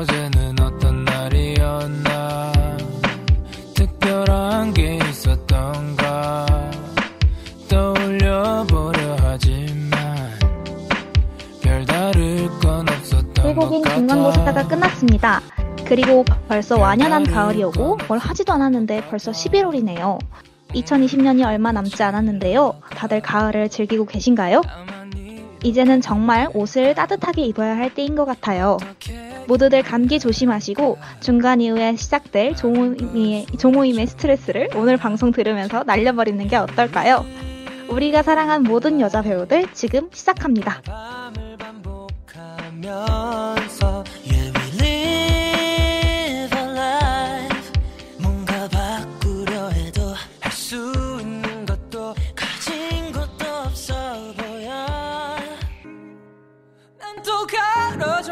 어제는 어떤 날이었나 특별한 게 있었던가 떠올려 보려 하지만 별다를 건 없었던 것 같아 중간고사가 끝났습니다. 그리고 벌써 완연한 가을이 오고 뭘 하지도 않았는데 벌써 11월이네요. 2020년이 얼마 남지 않았는데요. 다들 가을을 즐기고 계신가요? 이제는 정말 옷을 따뜻하게 입어야 할 때인 것 같아요. 모두들 감기 조심하시고 중간 이후에 시작될 조모임의, 조모임의 스트레스를 오늘 방송 들으면서 날려버리는 게 어떨까요? 우리가 사랑한 모든 여자 배우들 지금 시작합니다.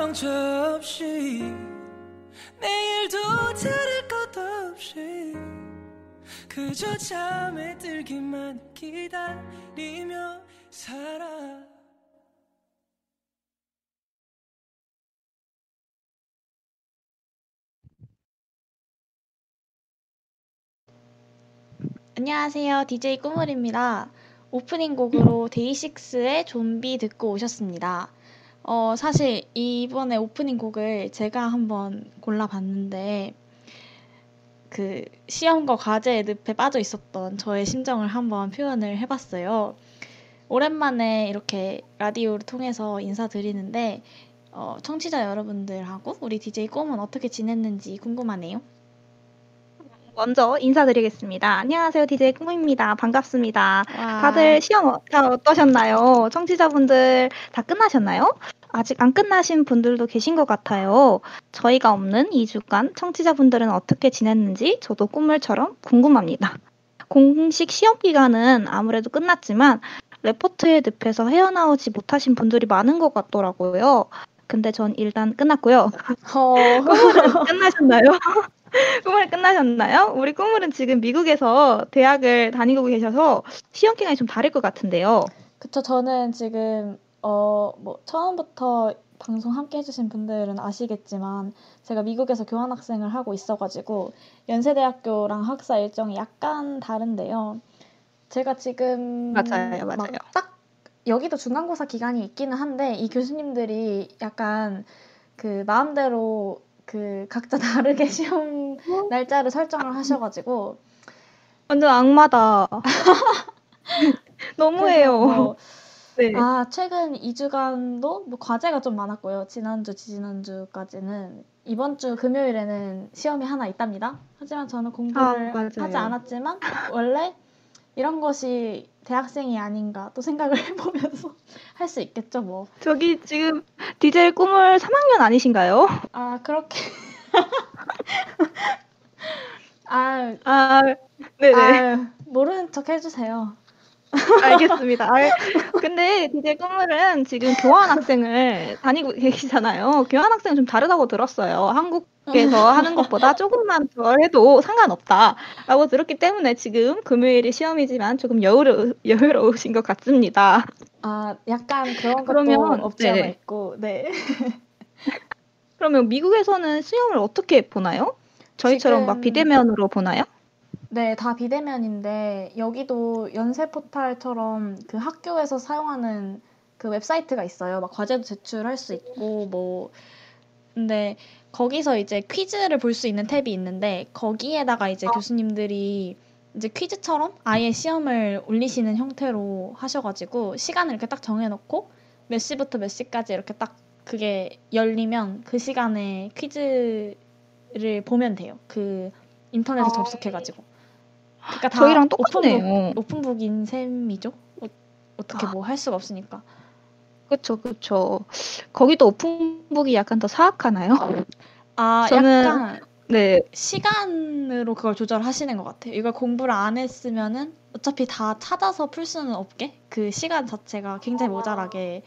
정처 없이 내일도 다를 것도 없이 그저 잠에 들기만 기다리며 살아 안녕하세요. DJ 꾸물입니다. 오프닝 곡으로 데이식스의 좀비 듣고 오셨습니다. 어, 사실 이번에 오프닝 곡을 제가 한번 골라봤는데, 그 시험과 과제의 늪에 빠져 있었던 저의 심정을 한번 표현을 해봤어요. 오랜만에 이렇게 라디오를 통해서 인사드리는데, 어, 청취자 여러분들하고 우리 DJ 꿈은 어떻게 지냈는지 궁금하네요. 먼저 인사드리겠습니다. 안녕하세요. DJ 꿈입니다. 반갑습니다. 와. 다들 시험 어- 다 어떠셨나요? 청취자분들 다 끝나셨나요? 아직 안 끝나신 분들도 계신 것 같아요. 저희가 없는 2주간 청취자분들은 어떻게 지냈는지 저도 꿈물처럼 궁금합니다. 공식 시험 기간은 아무래도 끝났지만 레포트의 늪에서 헤어나오지 못하신 분들이 많은 것 같더라고요. 근데 전 일단 끝났고요. 어, 꿈물은 끝나셨나요? 꿈물 끝나셨나요? 우리 꿈물은 지금 미국에서 대학을 다니고 계셔서 시험 기간이 좀 다를 것 같은데요. 그쵸. 저는 지금, 어, 뭐, 처음부터 방송 함께 해주신 분들은 아시겠지만, 제가 미국에서 교환학생을 하고 있어가지고, 연세대학교랑 학사 일정이 약간 다른데요. 제가 지금. 맞아요, 막 맞아요. 딱, 여기도 중간고사 기간이 있기는 한데, 이 교수님들이 약간 그 마음대로 그 각자 다르게 시험 날짜를 설정을 하셔가지고, 완전 악마다. 너무해요. 뭐 네. 아, 최근 2주간도 뭐 과제가 좀 많았고요. 지난주, 지지난주까지는. 이번 주 금요일에는 시험이 하나 있답니다. 하지만 저는 공부를 아. 하지 않았지만, 원래 이런 것이 대학생이 아닌가 또 생각을 해보면서 할 수 있겠죠, 뭐. 저기 지금 DJ 꿈을 3학년 아니신가요? 아, 그렇게. 아, 아, 네네. 아, 모르는 척 해주세요. 알겠습니다. 알... 근데 DJ 꿈물은 지금 교환학생을 다니고 계시잖아요. 교환학생은 좀 다르다고 들었어요. 한국에서 하는 것보다 조금만 덜 해도 상관없다라고 들었기 때문에 지금 금요일이 시험이지만 조금 여유로, 여유로우신 것 같습니다. 아, 약간 그런 것도 없지 않아 네네. 있고, 네. 그러면 미국에서는 시험을 어떻게 보나요? 저희처럼 막 지금- 비대면으로 보나요? 네, 다 비대면인데 여기도 연세 포탈처럼 그 학교에서 사용하는 그 웹사이트가 있어요. 막 과제도 제출할 수 있고 뭐 근데 거기서 이제 퀴즈를 볼 수 있는 탭이 있는데 거기에다가 이제 교수님들이 이제 퀴즈처럼 아예 시험을 올리시는 형태로 하셔가지고 시간을 이렇게 딱 정해놓고 몇 시부터 몇 시까지 이렇게 딱 그게 열리면 그 시간에 퀴즈를 보면 돼요. 그 인터넷에 아. 접속해가지고. 그러니까 다 저희랑 똑같네요. 오픈북인 셈이죠. 어, 어떻게 아. 뭐할 수가 없으니까. 그쵸, 그쵸. 거기도 오픈북이 약간 더 사악하나요? 아, 저는- 약간 네, 시간으로 그걸 조절하시는 것 같아요. 이걸 공부를 안 했으면은 어차피 다 찾아서 풀 수는 없게 그 시간 자체가 굉장히 모자라게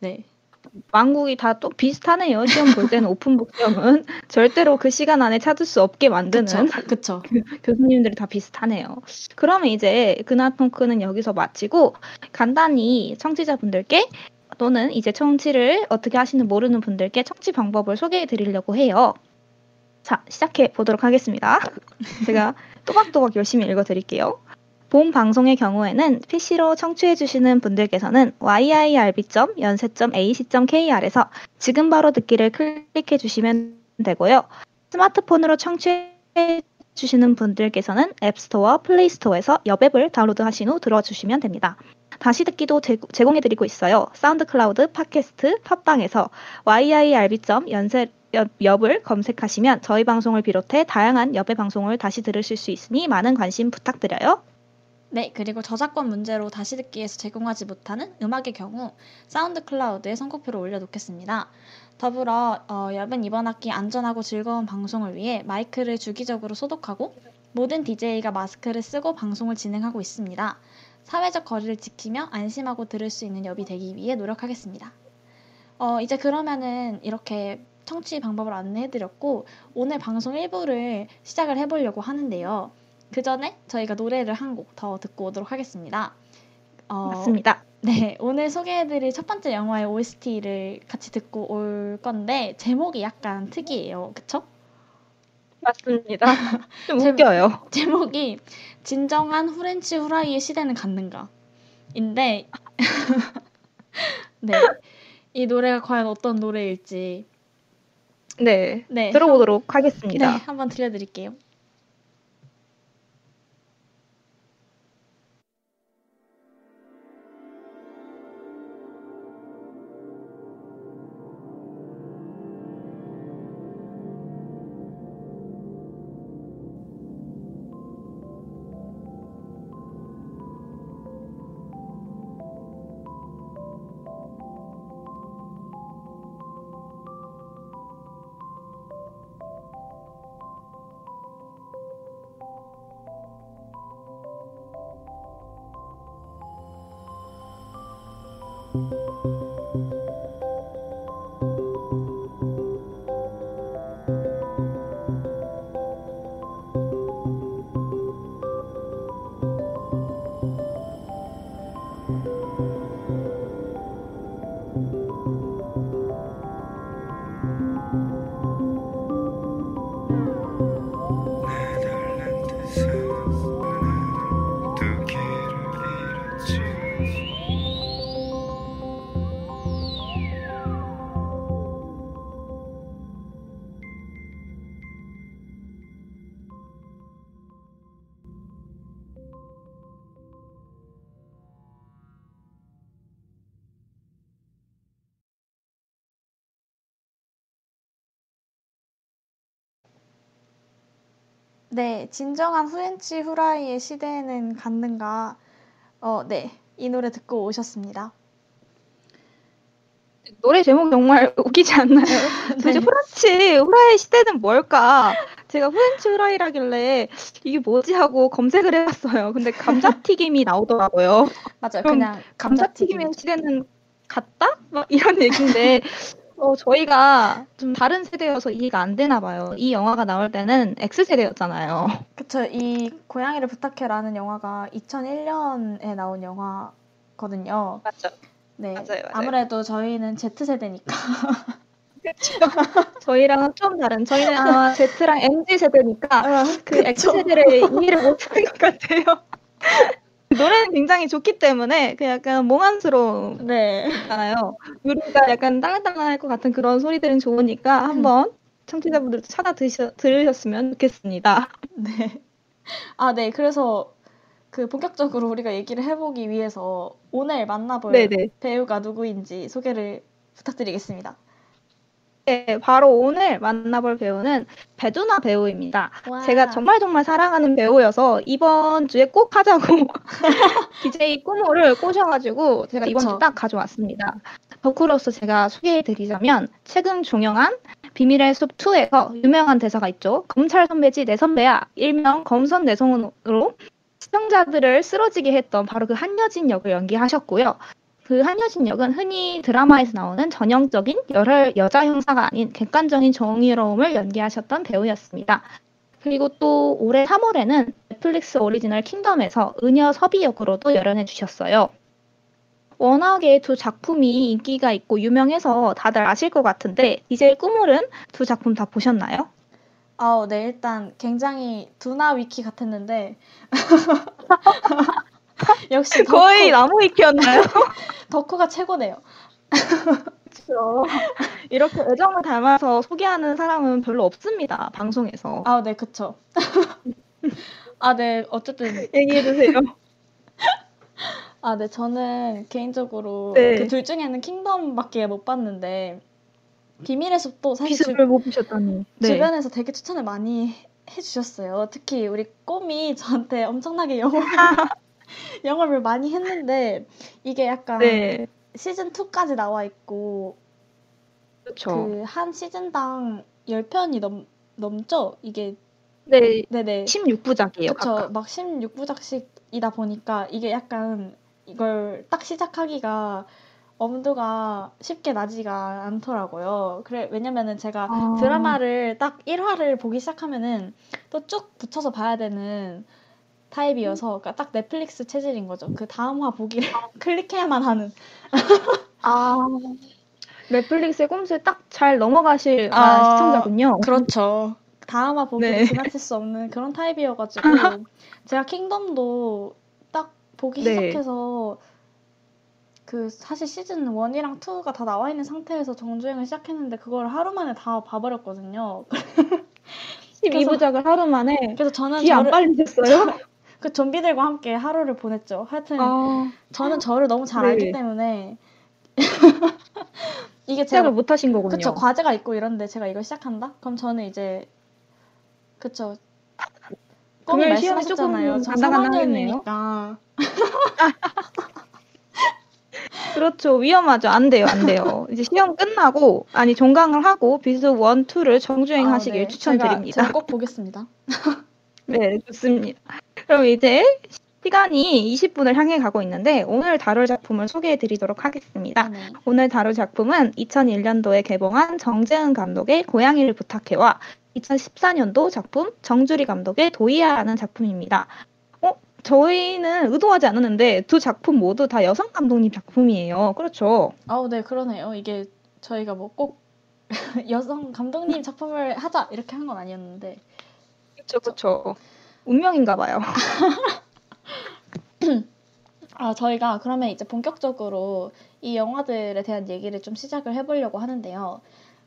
네. 왕국이 다 또 비슷하네요. 시험 볼 때는 오픈북 시험은 절대로 그 시간 안에 찾을 수 없게 만드는 그쵸. 그쵸. 교수님들이 다 비슷하네요. 그러면 이제 근황 토크는 여기서 마치고 간단히 청취자분들께 또는 이제 청취를 어떻게 하시는 모르는 분들께 청취 방법을 소개해 드리려고 해요. 자, 시작해 보도록 하겠습니다. 제가 또박또박 열심히 읽어 드릴게요. 본 방송의 경우에는 PC로 청취해 주시는 분들께서는 yirb.연세.ac.kr에서 지금 바로 듣기를 클릭해 주시면 되고요. 스마트폰으로 청취해 주시는 분들께서는 App Store, Play Store에서 엽 앱을 다운로드 하신 후 들어주시면 됩니다. 다시 듣기도 제, 공해드리고 있어요. SoundCloud, 팟캐스트, 팟빵에서 yirb.연세 엽을 검색하시면 저희 방송을 비롯해 다양한 엽의 방송을 다시 들으실 수 있으니 많은 관심 부탁드려요. 네, 그리고 저작권 문제로 다시 듣기에서 제공하지 못하는 음악의 경우 사운드 클라우드에 선곡표를 올려놓겠습니다. 더불어 어, 엽은 이번 학기 안전하고 즐거운 방송을 위해 마이크를 주기적으로 소독하고 모든 DJ가 마스크를 쓰고 방송을 진행하고 있습니다. 사회적 거리를 지키며 안심하고 들을 수 있는 엽이 되기 위해 노력하겠습니다. 어, 이제 그러면은 이렇게 청취 방법을 안내해드렸고 오늘 방송 1부를 시작을 해보려고 하는데요. 그 전에 저희가 노래를 한 곡 더 듣고 오도록 하겠습니다. 어, 맞습니다. 네, 오늘 소개해드릴 첫 번째 영화의 OST를 같이 듣고 올 건데 제목이 약간 특이해요, 그쵸? 맞습니다. 좀 웃겨요. 제목이 진정한 후렌치 후라이의 시대는 갔는가인데 네, 이 노래가 과연 어떤 노래일지 네, 네 들어보도록 하겠습니다. 네, 한번 들려드릴게요. 네, 진정한 후렌치 후라이의 시대는 갔는가? 어, 네, 이 노래 듣고 오셨습니다. 노래 제목 정말 웃기지 않나요? 도대체 네. 후렌치 후라이 시대는 뭘까? 제가 후렌치 후라이라길래 이게 뭐지 하고 검색을 해봤어요. 근데 감자튀김이 나오더라고요. 맞아요. 그냥 감자튀김의 시대는 갔다? 막 이런 얘기인데 어, 저희가 좀 다른 세대여서 이해가 안 되나 봐요. 이 영화가 나올 때는 X세대였잖아요. 그쵸. 이 고양이를 부탁해라는 영화가 2001년에 나온 영화거든요. 맞죠. 네. 맞아요, 맞아요. 아무래도 저희는 Z세대니까. 그렇죠. 저희랑 좀 다른. 저희는 아마 Z랑 MZ 세대니까 아, 그 X세대를 이해를 못하는 것 같아요. 노래는 굉장히 좋기 때문에 그 약간 몽환스러운 네. 잖아요. 유리가 약간 딸랑딸랑할 것 같은 그런 소리들은 좋으니까 음. 한번 청취자분들도 찾아 드셔, 들으셨으면 좋겠습니다. 네. 아, 네. 그래서 그 본격적으로 우리가 얘기를 해보기 위해서 오늘 만나볼 네네. 배우가 누구인지 소개를 부탁드리겠습니다. 네, 바로 오늘 만나볼 배우는 배두나 배우입니다. 와. 제가 정말 정말 사랑하는 배우여서 이번 주에 꼭 하자고 DJ 꾸모를 꼬셔가지고 제가 이번 주 딱 가져왔습니다. 덕후로서 제가 소개해드리자면 최근 종영한 비밀의 숲 2에서 유명한 대사가 있죠. 검찰 선배지 내 선배야. 일명 검선 내선으로 시청자들을 쓰러지게 했던 바로 그 한여진 역을 연기하셨고요. 그 한여진 역은 흔히 드라마에서 나오는 전형적인 열혈 여자 형사가 아닌 객관적인 정의로움을 연기하셨던 배우였습니다. 그리고 또 올해 3월에는 넷플릭스 오리지널 킹덤에서 의녀 서비 역으로도 열연해 주셨어요. 워낙에 두 작품이 인기가 있고 유명해서 다들 아실 것 같은데 DJ 꾸물은 두 작품 다 보셨나요? 아, 네, 일단 굉장히 두나 위키 같았는데 역시 덕후, 거의 나무 위키였나요? 덕후가 최고네요. 그렇죠. 이렇게 애정을 담아서 소개하는 사람은 별로 없습니다. 방송에서. 아, 네, 그쵸. 아, 네, 어쨌든 얘기해 주세요. 아, 네, 저는 개인적으로 네. 그둘 중에는 킹덤밖에 못 봤는데 비밀의 숲도 사실 주, 비습을 못 보셨다니. 네. 주변에서 되게 추천을 많이 해주셨어요. 특히 우리 꼬미 저한테 엄청나게 영업 영업을 많이 했는데 이게 약간 네. 시즌 2까지 나와 있고 그렇죠. 그한 시즌당 10편이 넘 넘죠? 이게 네. 네네 16부작이에요. 그쵸 막 16부작씩이다 보니까 이게 약간 이걸 딱 시작하기가 엄두가 쉽게 나지가 않더라고요. 그래 왜냐면은 제가 아. 드라마를 딱 1화를 보기 시작하면은 또 쭉 붙여서 봐야 되는 타입이어서 그러니까 딱 넷플릭스 체질인 거죠. 그 다음 화 보기를 클릭해야만 하는. 아. 넷플릭스의 꼼수에 딱 잘 넘어가실 아, 만한 시청자군요. 그렇죠. 다음 화 보기를 네. 지나칠 수 없는 그런 타입이어가지고 제가 킹덤도 딱 보기 네. 시작해서 그 사실 시즌 1이랑 2가 다 나와 있는 상태에서 정주행을 시작했는데 그걸 하루 만에 다 봐버렸거든요. 12부작을 하루 만에 그래서 저는 기안 저를 빨리셨어요? 그 좀비들과 함께 하루를 보냈죠. 하여튼 아, 저는 저를 너무 잘 네. 알기 때문에 이게 제가 못 하신 거군요. 그쵸 과제가 있고 이런데 제가 이걸 시작한다? 그럼 저는 이제 그쵸 꿈이 말씀하셨잖아요. 저 간당간당하겠네요. 3학년이니까 그렇죠. 위험하죠. 안 돼요. 안 돼요. 이제 시험 끝나고 아니 종강을 하고 비스 1, 2를 정주행 하시길 아, 네. 추천드립니다. 제가, 제가 꼭 보겠습니다. 네, 좋습니다. 그럼 이제 시간이 20분을 향해 가고 있는데 오늘 다룰 작품을 소개해 드리도록 하겠습니다. 네. 오늘 다룰 작품은 2001년도에 개봉한 정재은 감독의 고양이를 부탁해와 2014년도 작품 정주리 감독의 도이아라는 작품입니다. 어, 저희는 의도하지 않았는데 두 작품 모두 다 여성 감독님 작품이에요. 그렇죠? 아우 네 그러네요. 이게 저희가 뭐 꼭 여성 감독님 작품을 하자 이렇게 한 건 아니었는데 그렇죠, 그렇죠. 운명인가 봐요. 아 저희가 그러면 이제 본격적으로 이 영화들에 대한 얘기를 좀 시작을 해보려고 하는데요.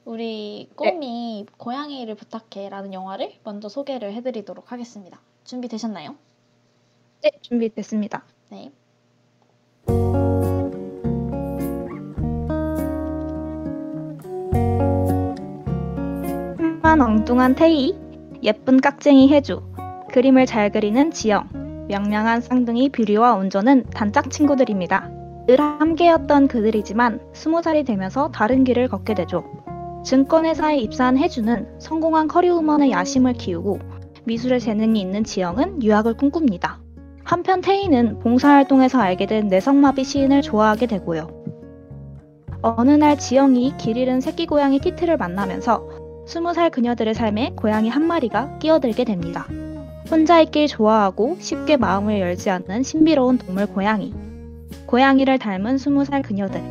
우리 꼬미 고양이를 부탁해라는 영화를 먼저 소개를 해드리도록 하겠습니다. 준비되셨나요? 네, 준비됐습니다. 네. 한 엉뚱한 태희, 예쁜 깍쟁이 혜주, 그림을 잘 그리는 지영, 명랑한 쌍둥이 뷰리와 온조는 단짝 친구들입니다. 늘 함께였던 그들이지만 스무 살이 되면서 다른 길을 걷게 되죠. 증권회사에 입사한 혜주는 성공한 커리우먼의 야심을 키우고 미술에 재능이 있는 지영은 유학을 꿈꿉니다. 한편 태희는 봉사활동에서 알게 된 내성마비 시인을 좋아하게 되고요. 어느 날 지영이 길 잃은 새끼 고양이 티트를 만나면서 스무 살 그녀들의 삶에 고양이 한 마리가 끼어들게 됩니다. 혼자 있길 좋아하고 쉽게 마음을 열지 않는 신비로운 동물 고양이. 고양이를 닮은 스무 살 그녀들.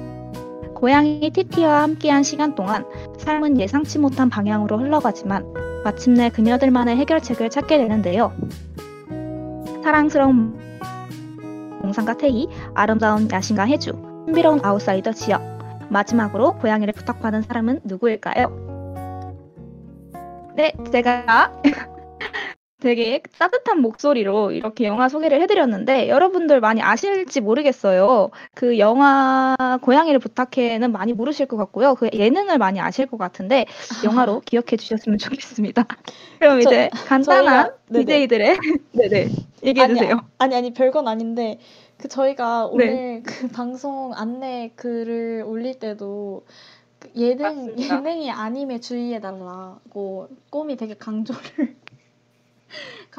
고양이 티티와 함께한 시간 동안 삶은 예상치 못한 방향으로 흘러가지만 마침내 그녀들만의 해결책을 찾게 되는데요. 사랑스러운 몽상가 태희, 아름다운 야신가 혜주, 신비로운 아웃사이더 지역, 마지막으로 고양이를 부탁받은 사람은 누구일까요? 네, 제가 되게 따뜻한 목소리로 이렇게 영화 소개를 해드렸는데 여러분들 많이 아실지 모르겠어요. 그 영화 고양이를 부탁해는 많이 모르실 것 같고요. 그 예능을 많이 아실 것 같은데 영화로 기억해 주셨으면 좋겠습니다. 그럼 저- 이제 간단한 저희가-. DJ들의 네네 얘기해 아니, 주세요. 아니 아니 별건 아닌데 그 저희가 네. 오늘 그 방송 안내 글을 올릴 때도 그 예능 맞습니다. 예능이 아님에 주의해 달라고 꼬미 되게 강조를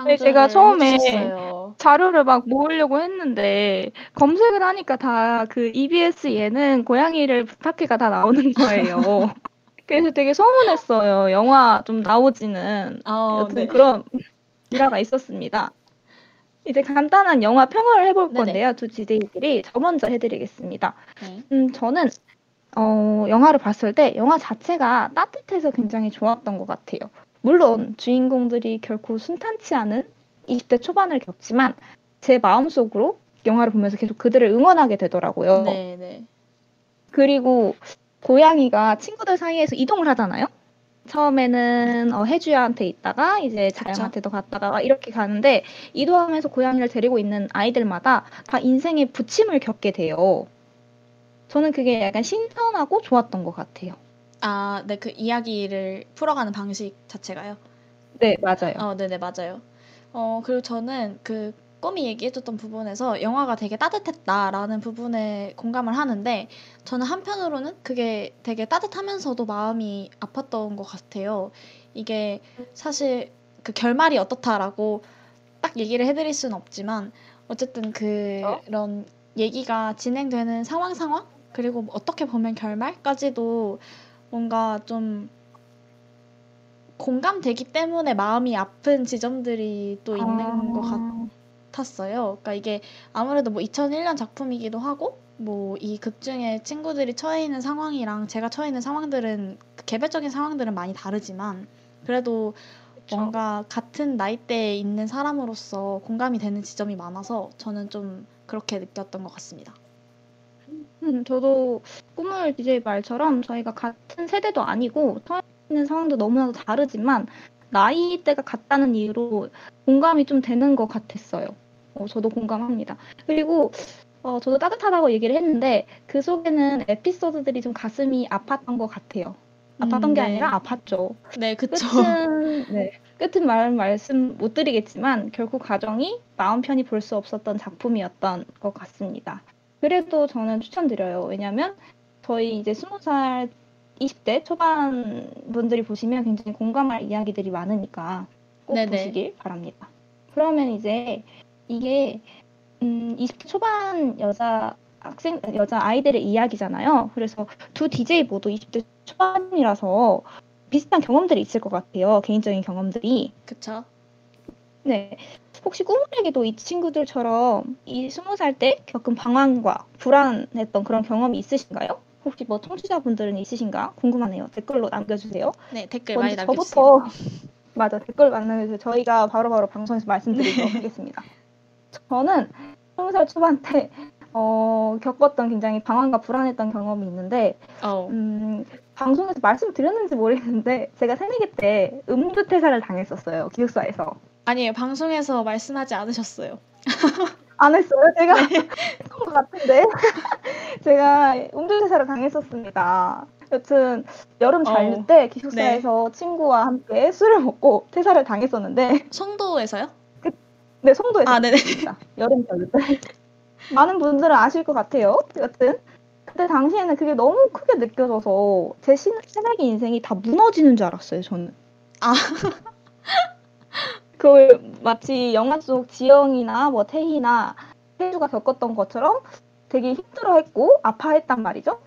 네, 제가 처음에 해주셨어요. 자료를 막 모으려고 했는데 검색을 하니까 다 그 EBS 예능 고양이를 부탁해가 다 나오는 거예요. 그래서 되게 서운했어요. 영화 좀 나오지는 아, 여튼 네. 그런 일화가 있었습니다. 이제 간단한 영화 평을 해볼 네네. 건데요. 두 지대이들이 저 먼저 해드리겠습니다. 네. 음, 저는 어, 영화를 봤을 때 영화 자체가 따뜻해서 굉장히 좋았던 것 같아요. 물론 주인공들이 결코 순탄치 않은 20대 초반을 겪지만 제 마음속으로 영화를 보면서 계속 그들을 응원하게 되더라고요. 네, 네. 그리고 고양이가 친구들 사이에서 이동을 하잖아요. 처음에는 어, 해주야한테 있다가 이제 자영한테도 갔다가 이렇게 가는데 이동하면서 고양이를 데리고 있는 아이들마다 다 인생의 부침을 겪게 돼요. 저는 그게 약간 신선하고 좋았던 것 같아요. 아, 네, 그 이야기를 풀어가는 방식 자체가요. 네, 맞아요. 어, 네네, 맞아요. 어, 그리고 저는 그 꼬미 얘기해줬던 부분에서 영화가 되게 따뜻했다라는 부분에 공감을 하는데 저는 한편으로는 그게 되게 따뜻하면서도 마음이 아팠던 것 같아요. 이게 사실 그 결말이 어떻다라고 딱 얘기를 해드릴 수는 없지만 어쨌든 그런 얘기가 진행되는 상황 상황 그리고 어떻게 보면 결말까지도 뭔가 좀 공감되기 때문에 마음이 아픈 지점들이 또 있는 것 같았어요. 그러니까 이게 아무래도 뭐 2001년 작품이기도 하고 뭐 이 극 중에 친구들이 처해 있는 상황이랑 제가 처해 있는 상황들은 그 개별적인 상황들은 많이 다르지만 그래도 그쵸. 뭔가 같은 나이대에 있는 사람으로서 공감이 되는 지점이 많아서 저는 좀 그렇게 느꼈던 것 같습니다. 음, 저도 꿈을 DJ 말처럼 저희가 같은 세대도 아니고 처해 있는 상황도 너무나도 다르지만 나이대가 같다는 이유로 공감이 좀 되는 것 같았어요. 어, 저도 공감합니다. 그리고 어, 저도 따뜻하다고 얘기를 했는데 그 속에는 에피소드들이 좀 가슴이 아팠던 것 같아요. 아팠던 음, 게 네. 아니라 아팠죠. 네, 그쵸. 끝은 네, 끝은 말 말씀 못 드리겠지만 결국 가정이 마음 편히 볼 수 없었던 작품이었던 것 같습니다. 그래도 저는 추천드려요. 왜냐면 저희 이제 스무 살 20대 초반 분들이 보시면 굉장히 공감할 이야기들이 많으니까 꼭 네네. 보시길 바랍니다. 그러면 이제 이게 음, 20대 초반 여자 학생 여자 아이들의 이야기잖아요. 그래서 두 DJ 모두 20대 초반이라서 비슷한 경험들이 있을 것 같아요. 개인적인 경험들이. 그쵸. 네. 혹시 꿈을에게도 이 친구들처럼 이 스무 살 때 겪은 방황과 불안했던 그런 경험이 있으신가요? 혹시 뭐 청취자분들은 있으신가 궁금하네요. 댓글로 남겨주세요. 네, 댓글 많이 남겨주세요. 저부터 맞아 댓글 남겨주세요. 저희가 바로바로 방송에서 말씀드리도록 하겠습니다. 저는 스무 살 초반 때 어, 겪었던 굉장히 방황과 불안했던 경험이 있는데 어. 음, 방송에서 말씀드렸는지 모르겠는데 제가 새내기 때 음주 퇴사를 당했었어요. 기숙사에서. 아니에요. 방송에서 말씀하지 않으셨어요. 안 했어요? 제가 했던 것 같은데 제가 음주 퇴사를 당했었습니다. 여튼 여름 잔류 어, 때 기숙사에서 친구와 함께 술을 먹고 퇴사를 당했었는데 송도에서요? 네 송도에서 아, 네네. 여름 잔류 때 많은 분들은 아실 것 같아요. 여튼 그때 당시에는 그게 너무 크게 느껴져서 제 신- 새내기 인생이 다 무너지는 줄 알았어요. 저는. 아. 그걸 마치 영화 속 지영이나 뭐 태희나 태주가 겪었던 것처럼 되게 힘들어했고 아파했단 말이죠.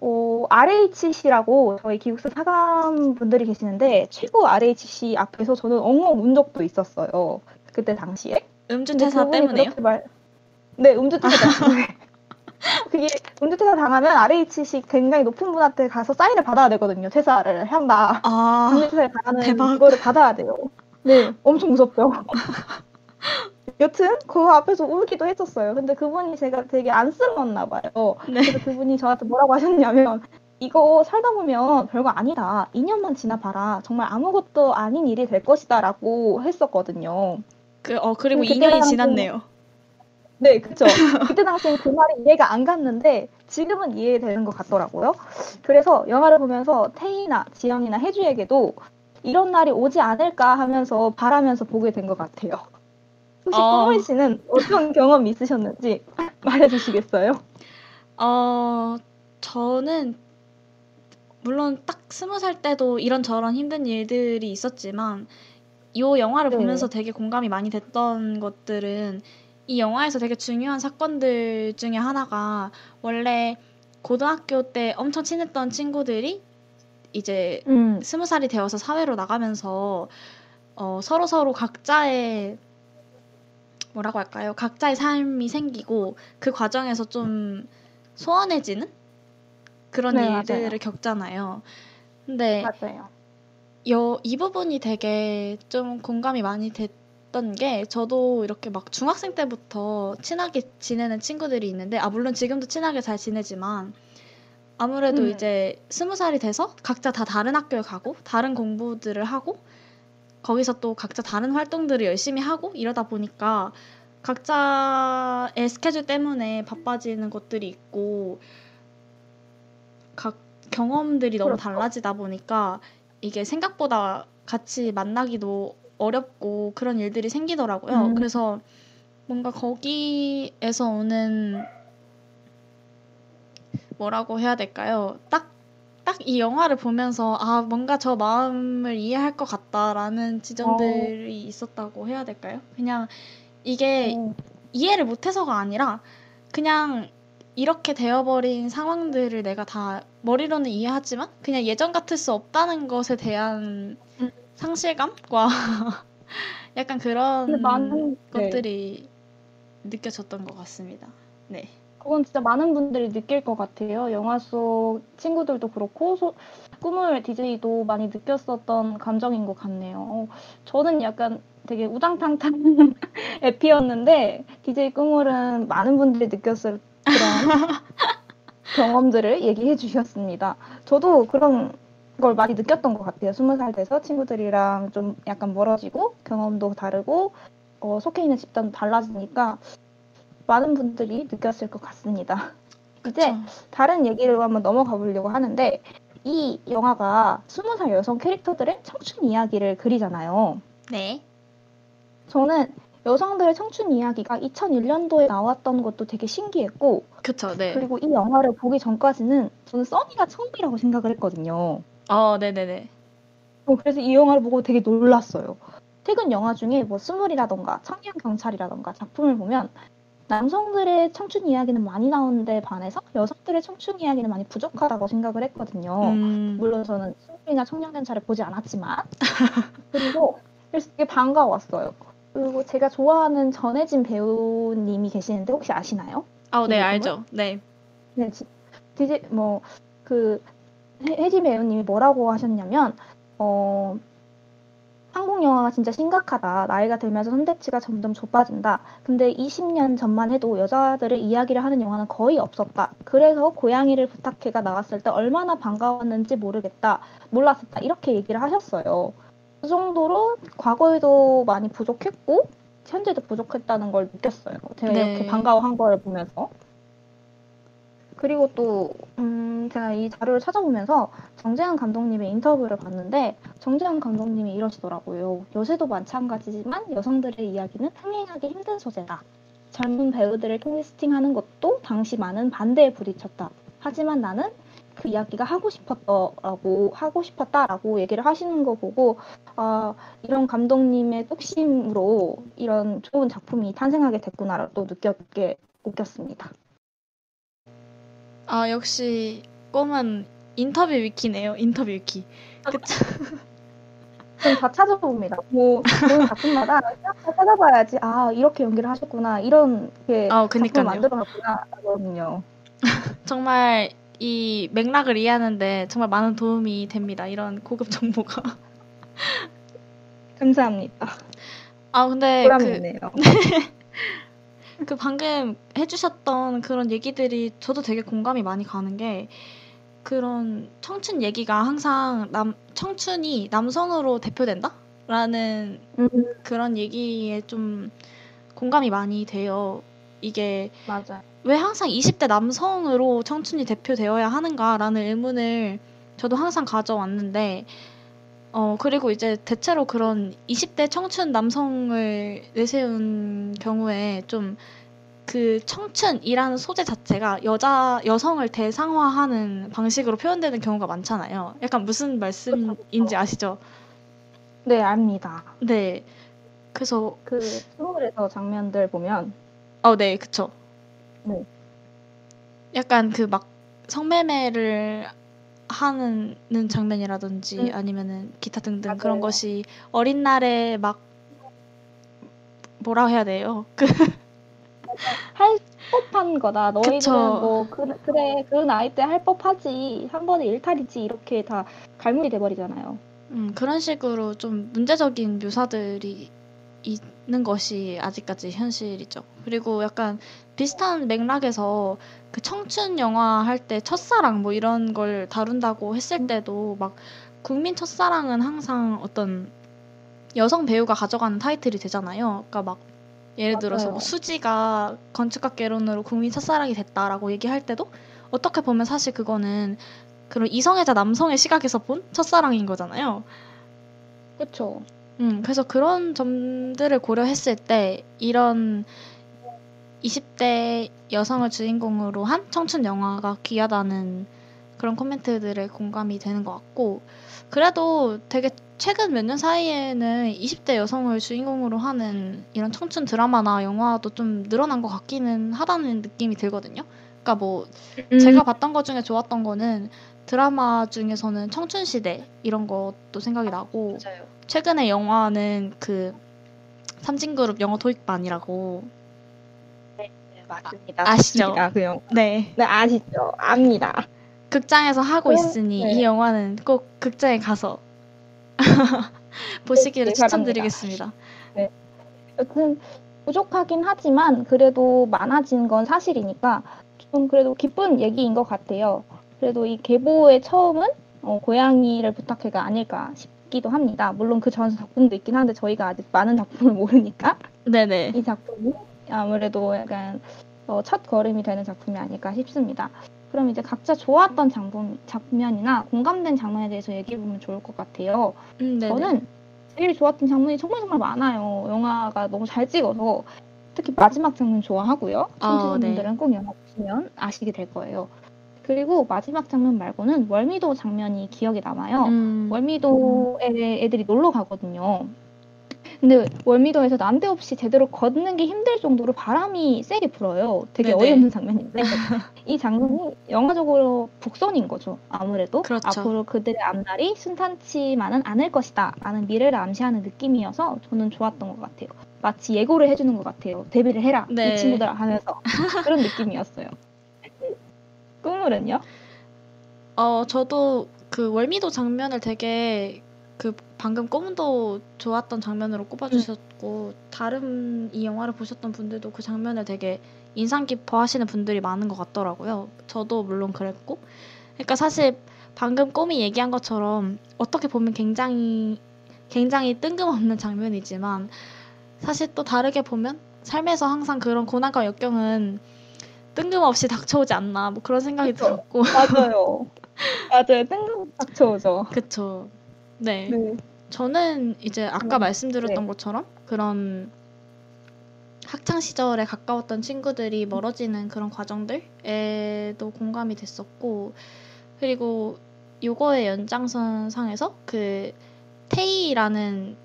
어, RHC라고 저희 기숙사 사감 분들이 계시는데 최고 RHC 앞에서 저는 엉엉 운 적도 있었어요. 그때 당시에. 음주 근데 퇴사 그분이 때문에요? 말... 네, 음주퇴사 때문에. 그게 음주퇴사 당하면 RHC 굉장히 높은 분한테 가서 사인을 받아야 되거든요. 퇴사를 한다. 아, 음주퇴사를 당하는 대박. 그거를 받아야 돼요. 네, 엄청 무섭죠. 여튼 그 앞에서 울기도 했었어요. 근데 그분이 제가 되게 안쓰러웠나 봐요. 네. 그래서 그분이 저한테 뭐라고 하셨냐면 이거 살다 보면 별거 아니다. 2년만 지나봐라. 정말 아무것도 아닌 일이 될 것이다라고 했었거든요. 그, 어, 그리고 그때 2년이 당시- 지났네요. 네, 그쵸. 그때 당시엔 그 말이 이해가 안 갔는데 지금은 이해되는 것 같더라고요. 그래서 영화를 보면서 태희나 지영이나 혜주에게도 이런 날이 오지 않을까 하면서 바라면서 보게 된 것 같아요. 혹시 어. 꼬물 씨는 어떤 경험이 있으셨는지 말해주시겠어요? 어, 저는 물론 딱 스무 살 때도 이런저런 힘든 일들이 있었지만 이 영화를 네. 보면서 되게 공감이 많이 됐던 것들은 이 영화에서 되게 중요한 사건들 중에 하나가 원래 고등학교 때 엄청 친했던 친구들이 이제 음, 스무 살이 되어서 사회로 나가면서 어, 서로 서로 각자의 뭐라고 할까요? 각자의 삶이 생기고 그 과정에서 좀 소원해지는 그런 네, 일들을 맞아요. 겪잖아요. 근데 맞아요. 여, 이 부분이 되게 좀 공감이 많이 됐던 게 저도 이렇게 막 중학생 때부터 친하게 지내는 친구들이 있는데 아 물론 지금도 친하게 잘 지내지만 아무래도 음. 이제 스무 살이 돼서 각자 다 다른 학교에 가고 다른 공부들을 하고 거기서 또 각자 다른 활동들을 열심히 하고 이러다 보니까 각자의 스케줄 때문에 바빠지는 것들이 있고 각 경험들이 너무 그렇죠. 달라지다 보니까 이게 생각보다 같이 만나기도 어렵고 그런 일들이 생기더라고요. 음. 그래서 뭔가 거기에서 오는 뭐라고 해야 될까요? 딱, 딱 이 영화를 보면서 아, 뭔가 저 마음을 이해할 것 같다라는 지점들이 있었다고 해야 될까요? 그냥 이게 어, 이해를 못해서가 아니라 그냥 이렇게 되어버린 상황들을 내가 다 머리로는 이해하지만 그냥 예전 같을 수 없다는 것에 대한 음. 상실감과 약간 그런 많은 네. 것들이 느껴졌던 것 같습니다. 네. 그건 진짜 많은 분들이 느낄 것 같아요. 영화 속 친구들도 그렇고 소- 꿈을 DJ도 많이 느꼈었던 감정인 것 같네요. 어, 저는 약간 되게 우당탕탕 에피였는데 DJ 꿈을은 많은 분들이 느꼈을 그런 경험들을 얘기해 주셨습니다. 저도 그런 걸 많이 느꼈던 것 같아요. 스무 살 돼서 친구들이랑 좀 약간 멀어지고 경험도 다르고 어, 속해 있는 집단도 달라지니까 많은 분들이 느꼈을 것 같습니다. 이제. 다른 얘기로 한번 넘어가 보려고 하는데 이 영화가 스무 살 여성 캐릭터들의 청춘 이야기를 그리잖아요. 네. 저는 여성들의 청춘 이야기가 2001년도에 나왔던 것도 되게 신기했고 그쵸, 네. 그리고 이 영화를 보기 전까지는 저는 써니가 처음이라고 생각을 했거든요. 어, 네네네. 어, 그래서 이 영화를 보고 되게 놀랐어요. 최근 영화 중에 뭐 스물이라던가 청년 경찰이라던가 작품을 보면 남성들의 청춘 이야기는 많이 나오는데 반해서 여성들의 청춘 이야기는 많이 부족하다고 생각을 했거든요. 음, 물론 저는 스물이나 청년 경찰을 보지 않았지만 그리고 그래서 되게 반가웠어요. 그리고 제가 좋아하는 전혜진 배우님이 계시는데 혹시 아시나요? 아, 네, 이게 알죠. 네. 네, 지- 디제 뭐그 혜진 배우님이 뭐라고 하셨냐면 어 한국 영화가 진짜 심각하다. 나이가 들면서 선대치가 점점 좁아진다. 근데 20년 전만 해도 여자들의 이야기를 하는 영화는 거의 없었다. 그래서 고양이를 부탁해가 나왔을 때 얼마나 반가웠는지 모르겠다. 몰랐었다. 이렇게 얘기를 하셨어요. 그 정도로 과거에도 많이 부족했고 현재도 부족했다는 걸 느꼈어요. 제가 네. 이렇게 반가워한 걸 보면서. 그리고 또, 음, 제가 이 자료를 찾아보면서 정재현 감독님의 인터뷰를 봤는데, 정재현 감독님이 이러시더라고요. 요새도 마찬가지지만 여성들의 이야기는 흥행하기 힘든 소재다. 젊은 배우들을 캐스팅하는 것도 당시 많은 반대에 부딪혔다. 하지만 나는 그 이야기가 하고 싶었다라고, 하고 싶었다라고 얘기를 하시는 거 보고, 아, 이런 감독님의 뚝심으로 이런 좋은 작품이 탄생하게 됐구나를 또 느꼈게, 느꼈습니다. 아, 역시 꿈은 인터뷰 위키네요. 인터뷰 위키. 그쵸. 좀다 찾아봅니다. 뭐 보는 작품마다 다 찾아봐야지. 아 이렇게 연기를 하셨구나. 이런 게 아, 작품을 그니까요. 만들어놨구나 하거든요. 정말 이 맥락을 이해하는데 정말 많은 도움이 됩니다. 이런 고급 정보가. 감사합니다. 아, 근데 보람이. 그 방금 해주셨던 그런 얘기들이 저도 되게 공감이 많이 가는 게 그런 청춘 얘기가 항상 남, 청춘이 남성으로 대표된다? 라는 음, 그런 얘기에 좀 공감이 많이 돼요. 이게 맞아요. 왜 항상 20대 남성으로 청춘이 대표되어야 하는가라는 의문을 저도 항상 가져왔는데, 어, 그리고 이제 대체로 그런 20대 청춘 남성을 내세운 경우에 좀 그 청춘이라는 소재 자체가 여자, 여성을 대상화하는 방식으로 표현되는 경우가 많잖아요. 약간 무슨 말씀인지 아시죠? 네 압니다. 네. 그래서, 그 스몰에서 장면들 보면 어, 네, 그쵸. 네. 약간 그 막 성매매를 하는 장면이라든지 음. 아니면은 기타 등등 맞아요. 그런 것이 어린 날에 막 뭐라 해야 돼요? 그할 법한 거다. 너희들은 그쵸. 뭐 그, 그래 그 나이 때 할 법하지 한 번에 일탈이지 이렇게 다 갈무리 돼버리잖아요. 음, 그런 식으로 좀 문제적인 묘사들이 있 는 것이 아직까지 현실이죠. 그리고 약간 비슷한 맥락에서 그 청춘 영화 할 때 첫사랑 뭐 이런 걸 다룬다고 했을 때도 막 국민 첫사랑은 항상 어떤 여성 배우가 가져가는 타이틀이 되잖아요. 그러니까 막 예를 들어서. 뭐 수지가 건축학개론으로 국민 첫사랑이 됐다라고 얘기할 때도 어떻게 보면 사실 그거는 그런 이성애자 남성의 시각에서 본 첫사랑인 거잖아요. 그렇죠. 음, 그래서 그런 점들을 고려했을 때 이런 20대 여성을 주인공으로 한 청춘 영화가 귀하다는 그런 코멘트들에 공감이 되는 것 같고 그래도 되게 최근 몇 년 사이에는 20대 여성을 주인공으로 하는 이런 청춘 드라마나 영화도 좀 늘어난 것 같기는 하다는 느낌이 들거든요. 그러니까 뭐 음. 제가 봤던 것 중에 좋았던 거는 드라마 중에서는 청춘시대 이런 것도 생각이 나고 맞아요. 최근에 영화는 그 삼진그룹 영어 토익반이라고 네, 맞습니다. 아 시죠? 봤습니다, 그 영. 네네 아시죠? 압니다. 극장에서 하고 그럼, 있으니 네. 이 영화는 꼭 극장에 가서 보시기를 네. 추천드리겠습니다. 여튼 부족하긴 하지만 그래도 많아진 건 사실이니까 좀 그래도 기쁜 얘기인 것 같아요. 그래도 이 계보의 처음은 어, 고양이를 부탁해가 아닐까 싶기도 합니다. 물론 그 전 작품도 있긴 한데 저희가 아직 많은 작품을 모르니까 네네 이 작품이 아무래도 약간 어, 첫 걸음이 되는 작품이 아닐까 싶습니다. 그럼 이제 각자 좋았던 장면, 장면이나 공감된 장면에 대해서 얘기해 보면 좋을 것 같아요. 음. 저는 제일 좋았던 장면이 정말 정말 많아요. 영화가 너무 잘 찍어서 특히 마지막 장면 좋아하고요. 아, 청취자분들은 꼭 영화 보시면 아시게 될 거예요. 그리고 마지막 장면 말고는 월미도 장면이 기억에 남아요. 음, 월미도에 애들이 놀러 가거든요. 근데 월미도에서 난데없이 제대로 걷는 게 힘들 정도로 바람이 세게 불어요. 되게 네네. 어이없는 장면인데 이 장면이 영화적으로 북선인 거죠. 아무래도 그렇죠. 앞으로 그들의 앞날이 순탄치만은 않을 것이다 라는 미래를 암시하는 느낌이어서 저는 좋았던 것 같아요. 마치 예고를 해주는 것 같아요. 데뷔를 해라 네. 이 친구들 하면서 그런 느낌이었어요. 꿈물은요? 어 저도 그 월미도 장면을 되게 그 방금 꼬문도 좋았던 장면으로 꼽아주셨고 다른 이 영화를 보셨던 분들도 그 장면을 되게 인상 깊어 하시는 분들이 많은 것 같더라고요. 저도 물론 그랬고, 그러니까 사실 방금 꼬미 얘기한 것처럼 어떻게 보면 굉장히 굉장히 뜬금없는 장면이지만 사실 또 다르게 보면 삶에서 항상 그런 고난과 역경은 뜬금없이 닥쳐오지 않나 뭐 그런 생각이 그쵸. 들었고 맞아요. 맞아요. 뜬금 닥쳐오죠. 그쵸. 네. 네. 저는 이제 아까 음, 말씀드렸던 네. 것처럼 그런 학창 시절에 가까웠던 친구들이 멀어지는 그런 과정들에도 공감이 됐었고 그리고 요거의 연장선 상에서 그 테이라는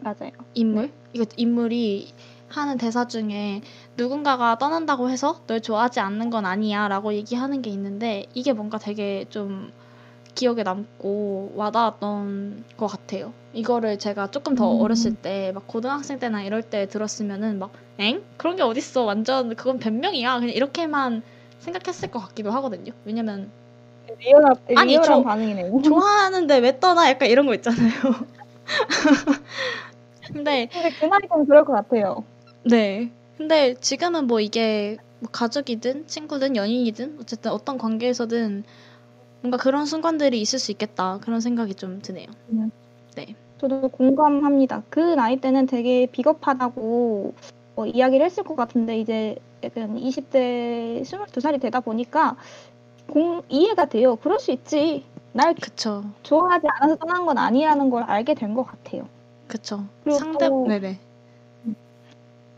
맞아요. 인물 이거 인물이 하는 대사 중에 누군가가 떠난다고 해서 널 좋아하지 않는 건 아니야 라고 얘기하는 게 있는데 이게 뭔가 되게 좀 기억에 남고 와닿았던 것 같아요. 이거를 제가 조금 더 음. 어렸을 때 막 고등학생 때나 이럴 때 들었으면은 막 엥? 그런 게 어딨어? 완전 그건 변명이야. 그냥 이렇게만 생각했을 것 같기도 하거든요. 왜냐면 리얼한, 아니, 리얼한 저- 반응이네요. 좋아하는데 왜 떠나? 약간 이런 거 있잖아요. 근데 근데 그 나이는 그럴 것 같아요. 네. 근데 지금은 뭐 이게 뭐 가족이든 친구든 연인이든 어쨌든 어떤 관계에서든 뭔가 그런 순간들이 있을 수 있겠다. 그런 생각이 좀 드네요. 저도 공감합니다. 그 나이 때는 되게 비겁하다고 어, 이야기를 했을 것 같은데 이제 약간 20대 22살이 되다 보니까 공, 이해가 돼요. 그럴 수 있지. 날 그쵸. 좋아하지 않아서 떠난 건 아니라는 걸 알게 된 것 같아요. 그쵸. 그리고 상대, 또- 네네.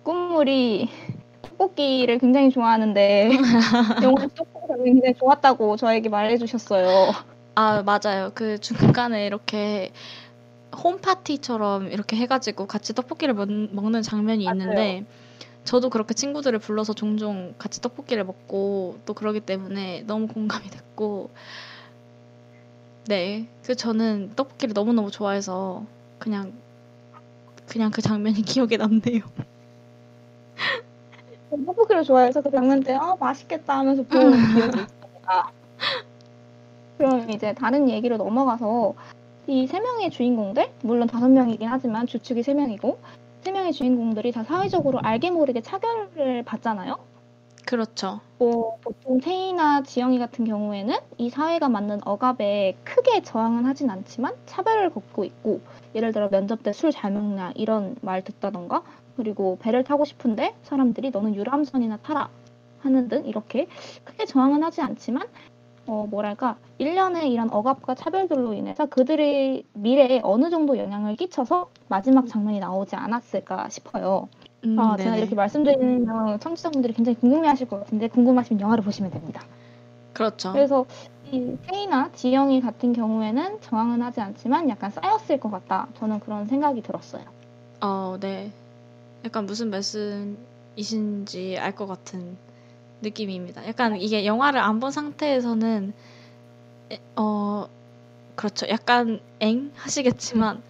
꿈물이 떡볶이를 굉장히 좋아하는데 영화 떡볶이 장면이 굉장히 좋았다고 저에게 말해주셨어요. 아, 맞아요. 그 중간에 이렇게 홈파티처럼 이렇게 해가지고 같이 떡볶이를 먹, 먹는 장면이 맞아요. 있는데 저도 그렇게 친구들을 불러서 종종 같이 떡볶이를 먹고 또 그러기 때문에 너무 공감이 됐고 네. 그 저는 떡볶이를 너무너무 좋아해서 그냥 그냥 그 장면이 기억에 남네요. 떡볶이를 좋아해서 그 장면 때 아, 맛있겠다 하면서 본 기억이 있습니다. 그럼 이제 다른 얘기로 넘어가서 이 세 명의 주인공들 물론 다섯 명이긴 하지만 주축이 세 명이고 세 명의 주인공들이 다 사회적으로 알게 모르게 차별을 받잖아요. 그렇죠. 뭐 보통 태희나 지영이 같은 경우에는 이 사회가 맞는 억압에 크게 저항은 하진 않지만 차별을 겪고 있고 예를 들어 면접 때 술 잘 먹냐 이런 말 듣다던가 그리고 배를 타고 싶은데 사람들이 너는 유람선이나 타라 하는 등 이렇게 크게 저항은 하지 않지만 어 뭐랄까 일련의 이런 억압과 차별들로 인해서 그들의 미래에 어느 정도 영향을 끼쳐서 마지막 장면이 나오지 않았을까 싶어요. 음, 아, 제가. 이렇게 말씀드리면 청취자분들이 굉장히 궁금해하실 것 같은데 궁금하시면 영화를 보시면 됩니다. 그렇죠. 그래서 이 태희나 지영이 같은 경우에는 저항은 하지 않지만 약간 쌓였을 것 같다. 저는 그런 생각이 들었어요. 어, 네. 약간 무슨 말씀이신지 알 것 같은 느낌입니다. 약간 이게 영화를 안 본 상태에서는 에, 어 그렇죠. 약간 엥 하시겠지만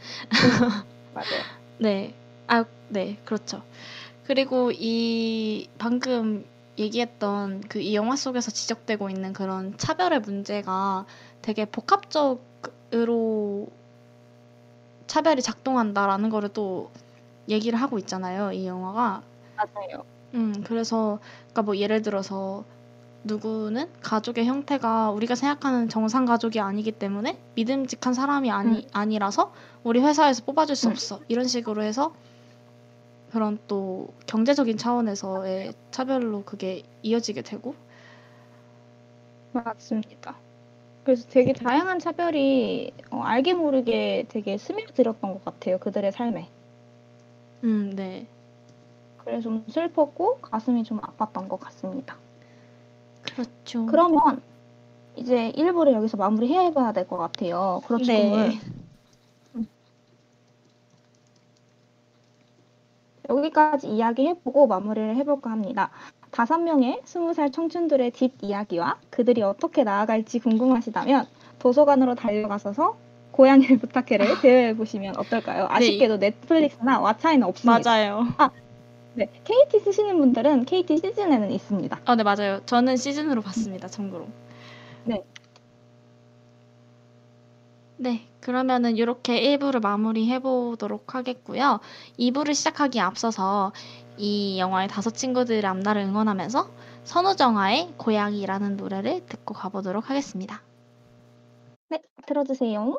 맞아요. 네. 아, 네. 그렇죠. 그리고 이 방금 얘기했던 그 이 영화 속에서 지적되고 있는 그런 차별의 문제가 되게 복합적으로 차별이 작동한다라는 거를 또 얘기를 하고 있잖아요. 이 영화가. 맞아요. 음, 그래서 그러니까 뭐 예를 들어서 누구는 가족의 형태가 우리가 생각하는 정상 가족이 아니기 때문에 믿음직한 사람이 아니 아니라서 우리 회사에서 뽑아줄 수 음. 없어 이런 식으로 해서 그런 또 경제적인 차원에서의 차별로 그게 이어지게 되고 맞습니다. 그래서 되게 다양한 차별이 어, 알게 모르게 되게 스며들었던 것 같아요. 그들의 삶에. 음, 네. 그래서 좀 슬펐고 가슴이 좀 아팠던 것 같습니다. 그렇죠. 그러면 이제 1부를 여기서 마무리해봐야 될 것 같아요. 그렇죠. 네. 여기까지 이야기해보고 마무리를 해볼까 합니다. 다섯 명의 스무 살 청춘들의 뒷 이야기와 그들이 어떻게 나아갈지 궁금하시다면 도서관으로 달려가셔서 고양이를 부탁해를 대여해보시면 어떨까요? 아쉽게도 넷플릭스나 왓챠에는 없습니다. 맞아요. 네, KT 쓰시는 분들은 KT 시즌에는 있습니다. 아, 네, 맞아요. 저는 시즌으로 봤습니다. 참고로. 네. 네, 그러면은 이렇게 1부를 마무리해 보도록 하겠고요. 2부를 시작하기 앞서서 이 영화의 다섯 친구들의 앞날을 응원하면서 선우정아의 고양이라는 노래를 듣고 가보도록 하겠습니다. 네, 들어주세요.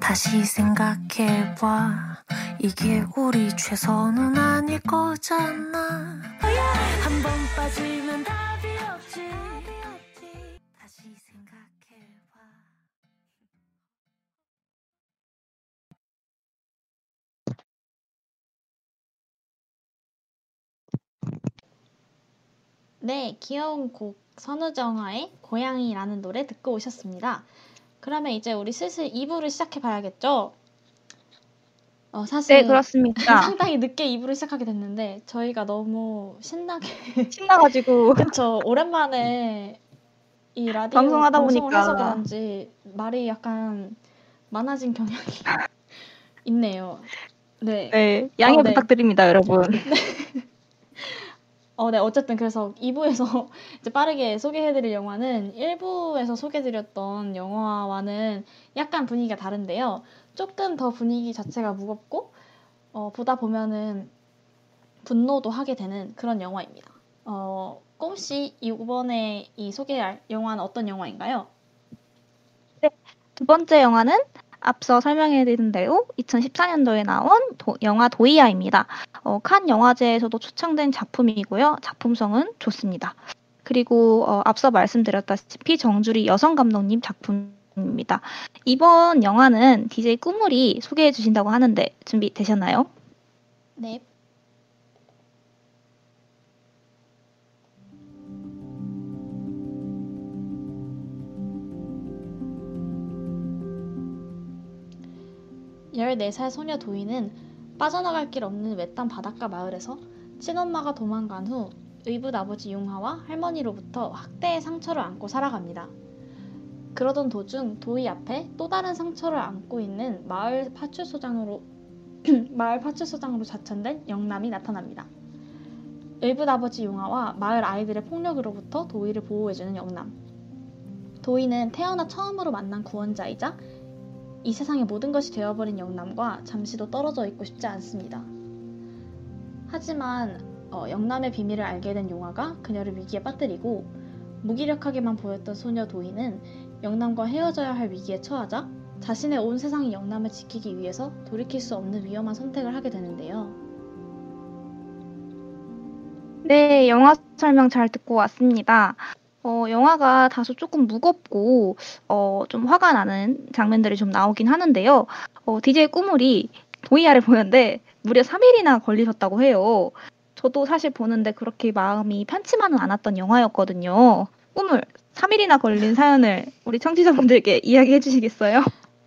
다시 생각해봐 이게 우리 최선은 아닐 거잖아 한 번 빠지면 답이 없지 다시 생각해봐 네, 귀여운 곡 선우정아의 고양이라는 노래 듣고 오셨습니다. 그러면 이제 우리 슬슬 2부를 시작해 봐야겠죠? 어, 사실 네, 그렇습니다. 상당히 늦게 2부를 시작하게 됐는데 저희가 너무 신나게 신나가지고 그쵸 오랜만에 이 라디오 방송하다 보니까. 해서 그런지 말이 약간 많아진 경향이 있네요. 네. 네, 양해 어, 네. 부탁드립니다, 여러분. 어, 네. 어쨌든 그래서 2부에서 이제 빠르게 소개해드릴 영화는 1부에서 소개해드렸던 영화와는 약간 분위기가 다른데요. 조금 더 분위기 자체가 무겁고 어, 보다 보면은 분노도 하게 되는 그런 영화입니다. 어, 꼼씨 이번에 이 소개할 영화는 어떤 영화인가요? 두 번째 영화는 앞서 설명해드린 대로 2014년도에 나온 도- 영화 도이아입니다. 어, 칸 영화제에서도 초청된 작품이고요. 작품성은 좋습니다. 그리고 어, 앞서 말씀드렸다시피 정주리 여성 감독님 작품 입니다. 이번 영화는 DJ 꾸물이 소개해 주신다고 하는데 준비 되셨나요? 네. 열네 살 소녀 도희는 빠져나갈 길 없는 외딴 바닷가 마을에서 친엄마가 도망간 후 의붓 아버지 융하와 할머니로부터 학대의 상처를 안고 살아갑니다. 그러던 도중 도희 앞에 또 다른 상처를 안고 있는 마을 파출소장으로 마을 파출소장으로 자천된 영남이 나타납니다. 의붓 아버지 융하와 마을 아이들의 폭력으로부터 도희를 보호해주는 영남. 도희는 태어나 처음으로 만난 구원자이자 이 세상의 모든 것이 되어버린 영남과 잠시도 떨어져 있고 싶지 않습니다. 하지만 어, 영남의 비밀을 알게 된 용화가 그녀를 위기에 빠뜨리고 무기력하게만 보였던 소녀 도희는 영남과 헤어져야 할 위기에 처하자 자신의 온 세상이 영남을 지키기 위해서 돌이킬 수 없는 위험한 선택을 하게 되는데요. 네, 영화 설명 잘 듣고 왔습니다. 어, 영화가 다소 조금 무겁고, 어, 좀 화가 나는 장면들이 좀 나오긴 하는데요. 어, DJ 꾸물이 도이아를 보는데 무려 3일이나 걸리셨다고 해요. 저도 사실 보는데 그렇게 마음이 편치만은 않았던 영화였거든요. 꿈을 3일이나 걸린 사연을 우리 청취자분들께 이야기해 주시겠어요?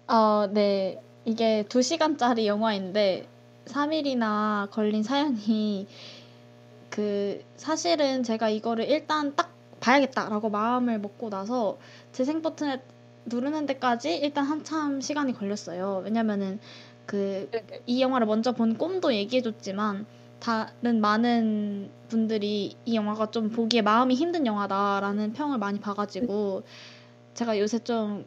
어, 네. 이게 2시간짜리 영화인데 3일이나 걸린 사연이 그 사실은 제가 이거를 일단 딱 봐야겠다라고 마음을 먹고 나서 재생 버튼을 누르는 데까지 일단 한참 시간이 걸렸어요. 왜냐면은 그 이 영화를 먼저 본 꼼도 얘기해줬지만 다른 많은 분들이 이 영화가 좀 보기에 마음이 힘든 영화다라는 평을 많이 봐가지고 제가 요새 좀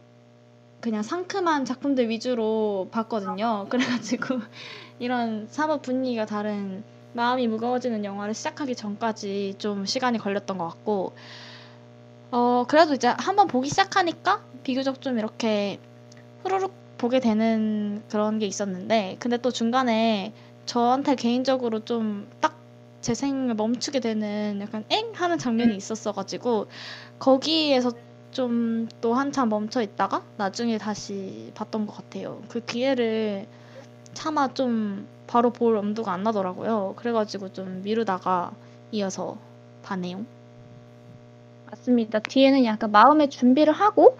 그냥 상큼한 작품들 위주로 봤거든요. 그래가지고 이런 사법 분위기가 다른 마음이 무거워지는 영화를 시작하기 전까지 좀 시간이 걸렸던 것 같고 어 그래도 이제 한번 보기 시작하니까 비교적 좀 이렇게 후루룩 보게 되는 그런 게 있었는데 근데 또 중간에 저한테 개인적으로 좀 딱 재생을 멈추게 되는 약간 엥 하는 장면이 있었어가지고 거기에서 좀 또 한참 멈춰 있다가 나중에 다시 봤던 것 같아요. 그 기회를 차마 좀 바로 볼 엄두가 안 나더라고요. 그래가지고 좀 미루다가 이어서 봤네요. 맞습니다. 뒤에는 약간 마음의 준비를 하고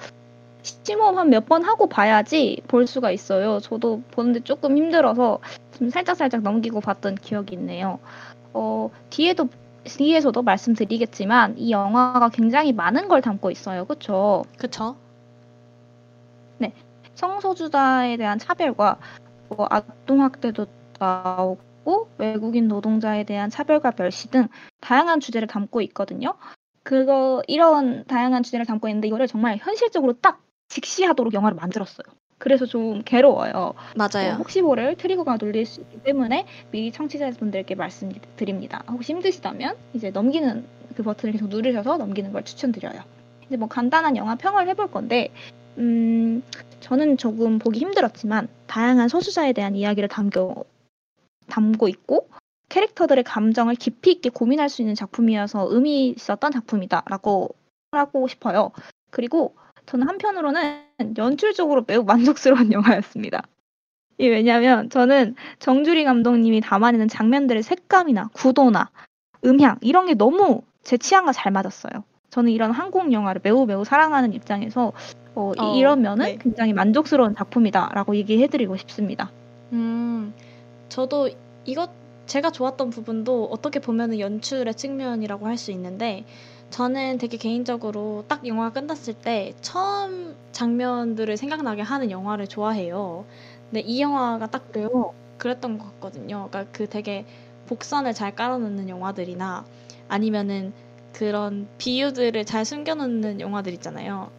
심호흡 한몇 번 하고 봐야지 볼 수가 있어요. 저도 보는데 조금 힘들어서 좀 살짝살짝 넘기고 봤던 기억이 있네요. 어, 뒤에도 뒤에서도 말씀드리겠지만 이 영화가 굉장히 많은 걸 담고 있어요. 그렇죠? 그쵸? 성소수자에 대한 차별과 뭐 아동학대도 나오고 외국인 노동자에 대한 차별과 멸시 등 다양한 주제를 담고 있거든요. 그거 이런 다양한 주제를 담고 있는데 이거를 정말 현실적으로 딱 직시하도록 영화를 만들었어요. 그래서 좀 괴로워요. 맞아요. 어, 혹시 모를 트리거가 눌릴 수 있기 때문에 미리 청취자분들께 말씀드립니다. 혹시 힘드시다면 이제 넘기는 그 버튼을 계속 누르셔서 넘기는 걸 추천드려요. 이제 뭐 간단한 영화 평을 해볼 건데, 음, 저는 조금 보기 힘들었지만 다양한 소수자에 대한 이야기를 담겨 담고 있고 캐릭터들의 감정을 깊이 있게 고민할 수 있는 작품이어서 의미 있었던 작품이다라고 하고 싶어요. 그리고 저는 한편으로는 연출적으로 매우 만족스러운 영화였습니다. 이 왜냐하면 저는 정주리 감독님이 담아내는 장면들의 색감이나 구도나 음향 이런 게 너무 제 취향과 잘 맞았어요. 저는 이런 한국 영화를 매우 매우 사랑하는 입장에서 어, 어, 이런 면은 네. 굉장히 만족스러운 작품이다라고 얘기해드리고 싶습니다. 음, 저도 이것 제가 좋았던 부분도 어떻게 보면은 연출의 측면이라고 할 수 있는데 저는 되게 개인적으로 딱 영화가 끝났을 때 처음 장면들을 생각나게 하는 영화를 좋아해요. 근데 이 영화가 딱 그래요. 그랬던 것 같거든요. 그러니까 그 되게 복선을 잘 깔아놓는 영화들이나 아니면은 그런 비유들을 잘 숨겨놓는 영화들 있잖아요.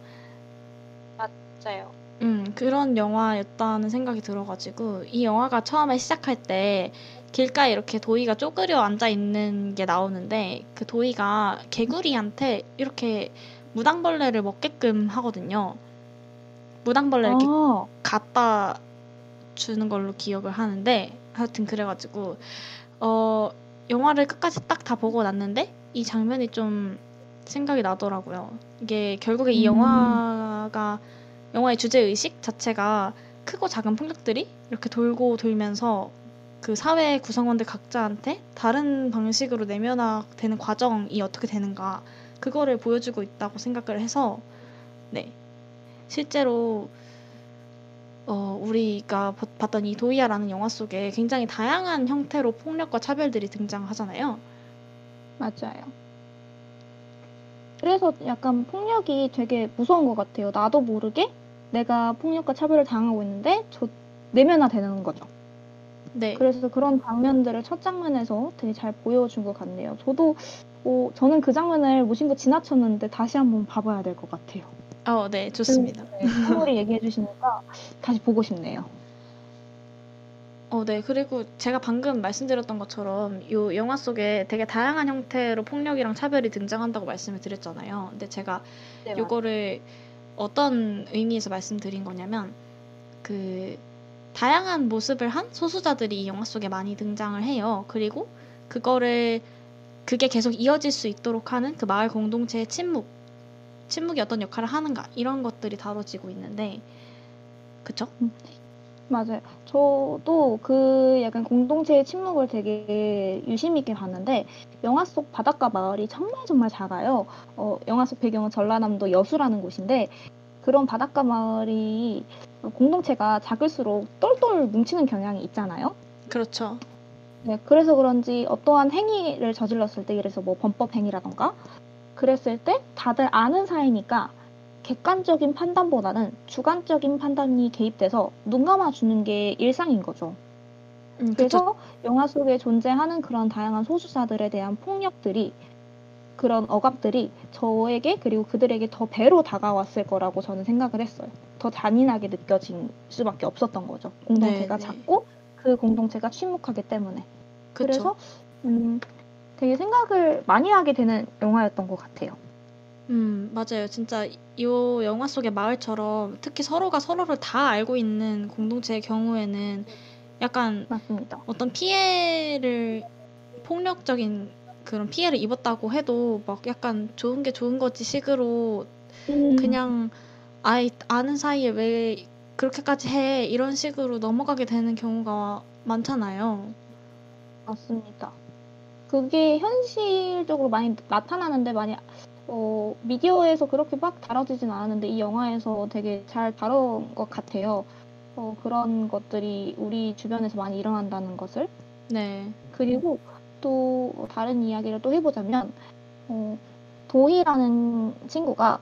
맞아요. 음, 그런 영화였다는 생각이 들어가지고 이 영화가 처음에 시작할 때 길가에 이렇게 도희가 쪼그려 앉아 있는 게 나오는데 그 도희가 개구리한테 이렇게 무당벌레를 먹게끔 하거든요. 무당벌레를 이렇게 아, 갖다 주는 걸로 기억을 하는데 하여튼 그래가지고 어 영화를 끝까지 딱 다 보고 났는데 이 장면이 좀 생각이 나더라고요. 이게 결국에 이 음. 영화가 영화의 주제 의식 자체가 크고 작은 폭력들이 이렇게 돌고 돌면서 그 사회 구성원들 각자한테 다른 방식으로 내면화되는 과정이 어떻게 되는가 그거를 보여주고 있다고 생각을 해서 네 실제로 어, 우리가 봐- 봤던 이 도이아라는 영화 속에 굉장히 다양한 형태로 폭력과 차별들이 등장하잖아요. 맞아요. 그래서 약간 폭력이 되게 무서운 것 같아요. 나도 모르게 내가 폭력과 차별을 당하고 있는데 저 내면화 되는 거죠. 네. 그래서 그런 장면들을 첫 장면에서 되게 잘 보여준 것 같네요. 저도 어, 저는 그 장면을 무심코 지나쳤는데 다시 한번 봐봐야 될 것 같아요. 어, 네, 좋습니다. 네, 사물이 얘기해 주시니까 다시 보고 싶네요. 어, 네. 그리고 제가 방금 말씀드렸던 것처럼 이 영화 속에 되게 다양한 형태로 폭력이랑 차별이 등장한다고 말씀을 드렸잖아요. 근데 제가 네, 요거를 어떤 의미에서 말씀드린 거냐면 그 다양한 모습을 한 소수자들이 이 영화 속에 많이 등장을 해요. 그리고 그거를 그게 계속 이어질 수 있도록 하는 그 마을 공동체의 침묵, 침묵이 어떤 역할을 하는가 이런 것들이 다뤄지고 있는데, 그쵸? 맞아요. 저도 그 약간 공동체의 침묵을 되게 유심 있게 봤는데 영화 속 바닷가 마을이 정말 정말 작아요. 어, 영화 속 배경은 전라남도 여수라는 곳인데 그런 바닷가 마을이 공동체가 작을수록 똘똘 뭉치는 경향이 있잖아요. 그렇죠. 네, 그래서 그런지 어떠한 행위를 저질렀을 때, 그래서 뭐 범법 행위라던가, 그랬을 때 다들 아는 사이니까 객관적인 판단보다는 주관적인 판단이 개입돼서 눈 감아 주는 게 일상인 거죠. 음. 그래서 영화 속에 존재하는 그런 다양한 소수자들에 대한 폭력들이 그런 억압들이 저에게 그리고 그들에게 더 배로 다가왔을 거라고 저는 생각을 했어요. 더 잔인하게 느껴질 수밖에 없었던 거죠. 공동체가 네, 네. 작고 그 공동체가 침묵하기 때문에. 그쵸. 그래서 음, 되게 생각을 많이 하게 되는 영화였던 것 같아요. 음, 맞아요. 진짜 이 영화 속의 마을처럼 특히 서로가 서로를 다 알고 있는 공동체의 경우에는 약간 맞습니다. 어떤 피해를 폭력적인 그런 피해를 입었다고 해도 막 약간 좋은 게 좋은 거지 식으로 음, 그냥 아이 아는 사이에 왜 그렇게까지 해 이런 식으로 넘어가게 되는 경우가 많잖아요. 맞습니다. 그게 현실적으로 많이 나타나는데 많이 어, 미디어에서 그렇게 막 다뤄지진 않았는데 이 영화에서 되게 잘 다룬 것 같아요. 어, 그런 것들이 우리 주변에서 많이 일어난다는 것을. 네. 그리고 또 다른 이야기를 또 해보자면 어, 도희라는 친구가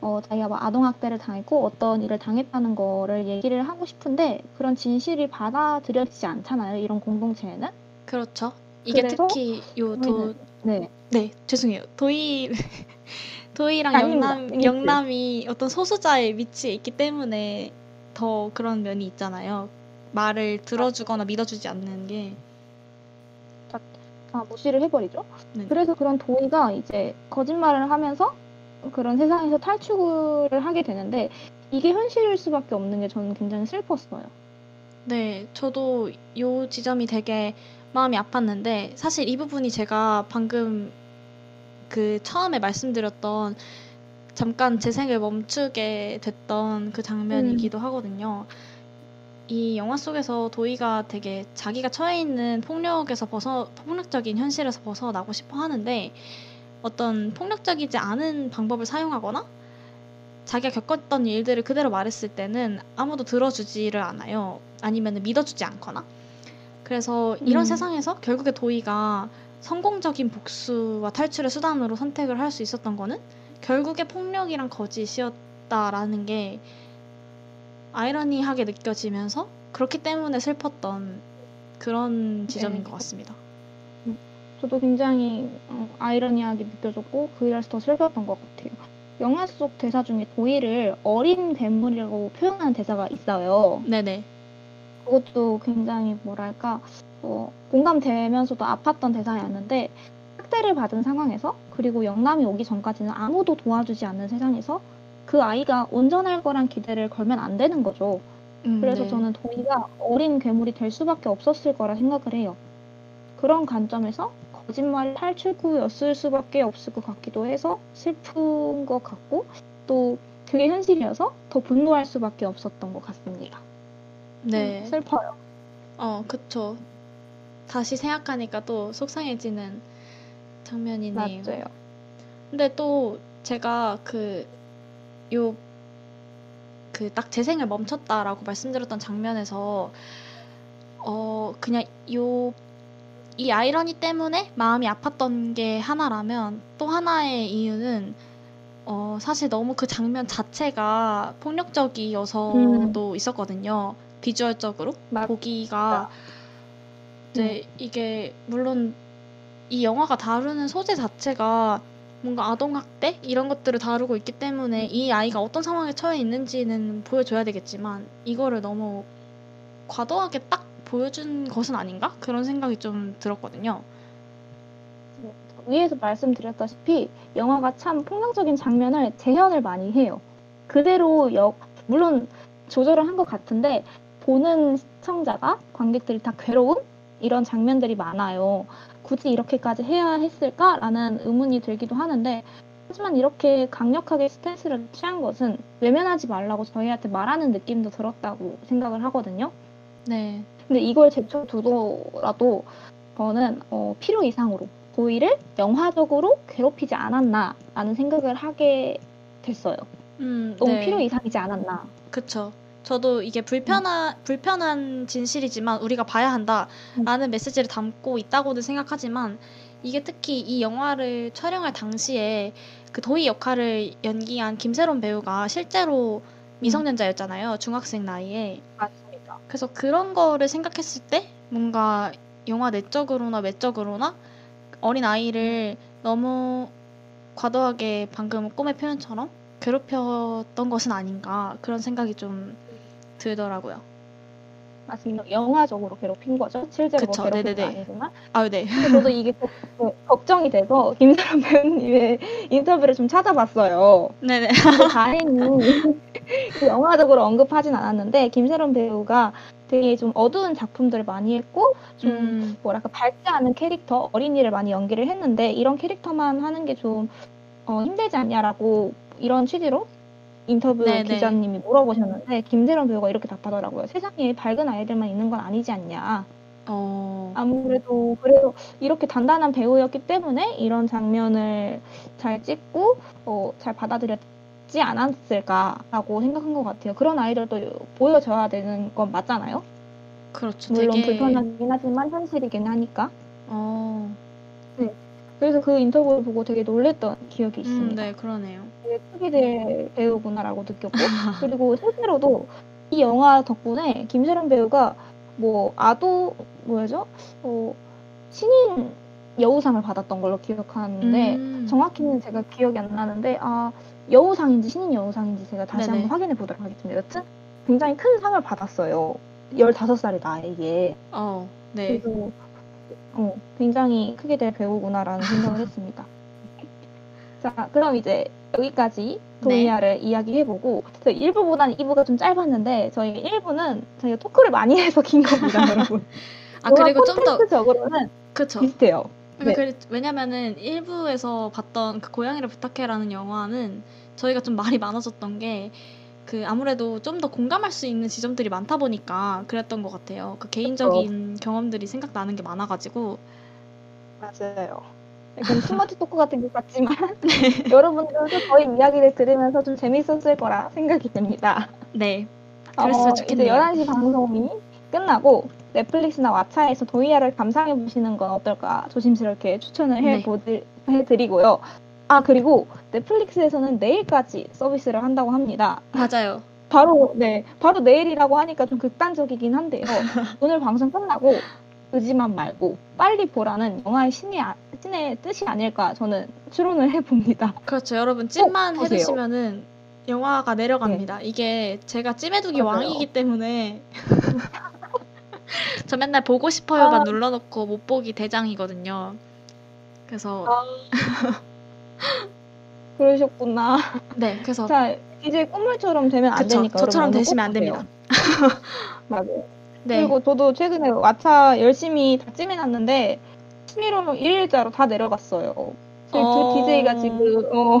어, 자기가 막 아동학대를 당했고 어떤 일을 당했다는 거를 얘기를 하고 싶은데 그런 진실이 받아들여지지 않잖아요. 이런 공동체에는. 그렇죠. 이게 그래서 특히 요 도, 네. 네, 죄송해요. 도희 도희랑 아닙니다. 영남 이게 영남이 어떤 소수자의 위치에 있기 때문에 더 그런 면이 있잖아요. 말을 들어주거나 믿어주지 않는 게. 다 무시를 해버리죠. 네. 그래서 그런 도희가 이제 거짓말을 하면서 그런 세상에서 탈출을 하게 되는데 이게 현실일 수밖에 없는 게 저는 굉장히 슬펐어요. 네, 저도 요 지점이 되게 마음이 아팠는데 사실 이 부분이 제가 방금 그 처음에 말씀드렸던 잠깐 재생을 멈추게 됐던 그 장면이기도 하거든요. 이 영화 속에서 도희가 되게 자기가 처해 있는 폭력에서 벗어 폭력적인 현실에서 벗어나고 싶어 하는데 어떤 폭력적이지 않은 방법을 사용하거나 자기가 겪었던 일들을 그대로 말했을 때는 아무도 들어주지를 않아요. 아니면 믿어주지 않거나. 그래서 이런 음. 세상에서 결국에 도희가 성공적인 복수와 탈출의 수단으로 선택을 할 수 있었던 거는 결국에 폭력이랑 거짓이었다라는 게 아이러니하게 느껴지면서 그렇기 때문에 슬펐던 그런 지점인 네. 것 같습니다. 저도 굉장히 어, 아이러니하게 느껴졌고 그래서 더 슬펐던 것 같아요. 영화 속 대사 중에 도희를 어린 괴물이라고 표현하는 대사가 있어요. 네네. 그것도 굉장히 뭐랄까 어, 공감되면서도 아팠던 대사였는데 학대를 받은 상황에서 그리고 영남이 오기 전까지는 아무도 도와주지 않는 세상에서 그 아이가 온전할 거란 기대를 걸면 안 되는 거죠. 음, 그래서 네. 저는 도희가 어린 괴물이 될 수밖에 없었을 거라 생각을 해요. 그런 관점에서 거짓말 탈출구였을 수밖에 없을 것 같기도 해서 슬픈 것 같고 또 그게 현실이어서 더 분노할 수밖에 없었던 것 같습니다. 네. 음, 슬퍼요. 어, 그쵸. 다시 생각하니까 또 속상해지는 장면이네요. 맞아요. 근데 또 제가 그, 요, 그 딱 재생을 멈췄다라고 말씀드렸던 장면에서, 어, 그냥 요, 이 아이러니 때문에 마음이 아팠던 게 하나라면 또 하나의 이유는 어, 사실 너무 그 장면 자체가 폭력적이어서도 음. 있었거든요. 비주얼적으로 맞- 보기가 이제 이게 물론 이 영화가 다루는 소재 자체가 뭔가 아동학대 이런 것들을 다루고 있기 때문에 이 아이가 어떤 상황에 처해 있는지는 보여줘야 되겠지만 이거를 너무 과도하게 딱 보여준 것은 아닌가 그런 생각이 좀 들었거든요. 위에서 말씀드렸다시피 영화가 참 폭력적인 장면을 재현을 많이 해요. 그대로 역 물론 조절을 한 것 같은데 보는 시청자가 관객들이 다 괴로운 이런 장면들이 많아요. 굳이 이렇게까지 해야 했을까라는 의문이 들기도 하는데 하지만 이렇게 강력하게 스탠스를 취한 것은 외면하지 말라고 저희한테 말하는 느낌도 들었다고 생각을 하거든요. 네. 근데 이걸 제쳐 두더라도 저는 어, 필요 이상으로 도희를 영화적으로 괴롭히지 않았나라는 생각을 하게 됐어요. 음, 너무 네. 필요 이상이지 않았나. 그쵸. 저도 이게 불편한 불편한 진실이지만 우리가 봐야 한다라는 메시지를 담고 있다고는 생각하지만 이게 특히 이 영화를 촬영할 당시에 그 도희 역할을 연기한 김세론 배우가 실제로 미성년자였잖아요. 중학생 나이에. 맞습니다. 그래서 그런 거를 생각했을 때 뭔가 영화 내적으로나 외적으로나 어린 아이를 너무 과도하게 방금 꿈의 표현처럼 괴롭혔던 것은 아닌가 그런 생각이 좀 들더라고요. 맞습니다. 영화적으로 괴롭힌 거죠. 실제로 뭐 그쵸, 괴롭힌. 아니지만. 아, 네. 근데 저도 이게 걱- 그 걱정이 돼서 김사람 배우님의 인터뷰를 좀 찾아봤어요. 네네. 근데 다행히 그 영화적으로 언급하진 않았는데 김세론 배우가 되게 좀 어두운 작품들을 많이 했고 좀 음, 뭐랄까 밝지 않은 캐릭터 어린이를 많이 연기를 했는데 이런 캐릭터만 하는 게 좀 어, 힘들지 않냐라고 이런 취지로 인터뷰 네네. 기자님이 물어보셨는데 김세론 배우가 이렇게 답하더라고요. 세상에 밝은 아이들만 있는 건 아니지 않냐. 어, 아무래도 그래서 이렇게 단단한 배우였기 때문에 이런 장면을 잘 찍고 어, 잘 받아들였지 않았을까라고 생각한 것 같아요. 그런 아이들도 보여줘야 되는 건 맞잖아요. 그렇죠. 물론 되게, 불편하긴 하지만 현실이긴 하니까. 어, 그래서 그 인터뷰를 보고 되게 놀랬던 기억이 음, 있습니다. 네, 그러네요. 되게 크게 될 배우구나라고 느꼈고 그리고 실제로도 이 영화 덕분에 김세론 배우가 뭐 아도 뭐죠? 어, 신인 여우상을 받았던 걸로 기억하는데 음, 정확히는 제가 기억이 안 나는데 아 여우상인지 신인 여우상인지 제가 다시 네네. 한번 확인해 보도록 하겠습니다. 여튼 굉장히 큰 상을 받았어요. 15살의 나이에. 어, 네. 그래서 어, 굉장히 크게 될 배우구나라는 생각을 했습니다. 자, 그럼 이제 여기까지 도미아를 이야기해보고 저희 1부보다는 2부가 좀 짧았는데 저희 1부는 저희가 토크를 많이 해서 긴 겁니다, 여러분. 아, 그리고 좀 더, 콘텐츠적으로는 그쵸. 비슷해요. 네. 그러니까 그래- 왜냐면은 일부에서 봤던 그 고양이를 부탁해라는 영화는 저희가 좀 말이 많아졌던 게 그 아무래도 좀 더 공감할 수 있는 지점들이 많다 보니까 그랬던 것 같아요. 그 개인적인 경험들이 생각나는 게 많아가지고 맞아요. 약간 스마트 토크 같은 것 같지만 여러분들도 저희 이야기를 들으면서 좀 재밌었을 거라 생각이 듭니다. 네 그랬으면 어, 좋겠네요. 이제 11시 방송이 끝나고 넷플릭스나 왓챠에서 도이아를 감상해 보시는 건 어떨까 조심스럽게 추천을 네. 해보드, 해드리고요. 아 그리고 넷플릭스에서는 내일까지 서비스를 한다고 합니다. 맞아요. 바로 네 바로 내일이라고 하니까 좀 극단적이긴 한데요. 오늘 방송 끝나고 의지만 말고 빨리 보라는 영화의 신의 아- 신의 뜻이 아닐까 저는 추론을 해봅니다. 그렇죠. 여러분 찜만 보세요. 해두시면은 영화가 내려갑니다. 이게 제가 찜해두기 맞아요. 왕이기 때문에 저 맨날 보고 싶어요만 아. 눌러놓고 못 보기 대장이거든요. 그래서 그러셨구나. 네 그래서 자 이제 꿈물처럼 되면 안 그쵸. 되니까 저처럼 되시면 안. 됩니다. 맞아요. 네 그리고 저도 최근에 왓챠 열심히 다 찜해놨는데 11월 1일자로 다 내려갔어요. 저희 어. 두 DJ가 지금 어,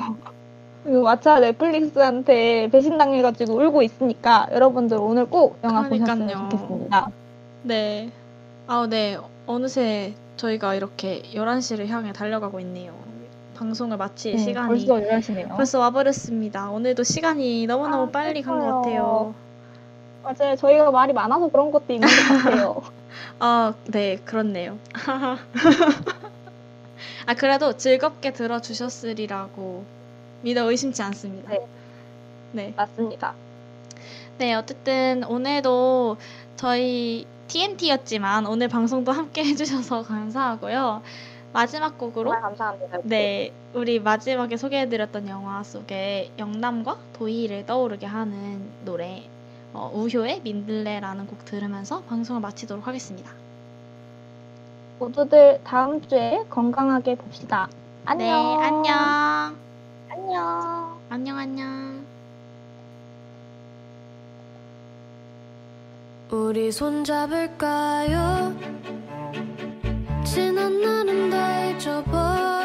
그 왓챠 넷플릭스한테 배신당해가지고 울고 있으니까 여러분들 오늘 꼭 영화 보셨으면 그러니깐요. 좋겠습니다. 네. 아, 네. 어느새 저희가 이렇게 11시를 향해 달려가고 있네요. 방송을 마칠 네, 시간이 벌써 11시네요. 벌써 와버렸습니다. 오늘도 시간이 너무너무 아, 빨리 간 것. 같아요. 맞아요. 저희가 말이 많아서 그런 것도 있는 것 같아요. 아, 네, 그렇네요. 아, 그래도 즐겁게 들어주셨으리라고 믿어 의심치 않습니다. 네. 네. 맞습니다. 네, 어쨌든 오늘도 저희 TNT였지만 오늘 방송도 함께 해주셔서 감사하고요. 마지막 곡으로 감사합니다. 네, 우리 마지막에 소개해드렸던 영화 속에 영남과 도희를 떠오르게 하는 노래 어, 우효의 민들레라는 곡 들으면서 방송을 마치도록 하겠습니다. 모두들 다음 주에 건강하게 봅시다. 안녕. 네, 안녕. 안녕. 안녕, 안녕. 우리 손잡을까요? 지난 날은 다 잊어버리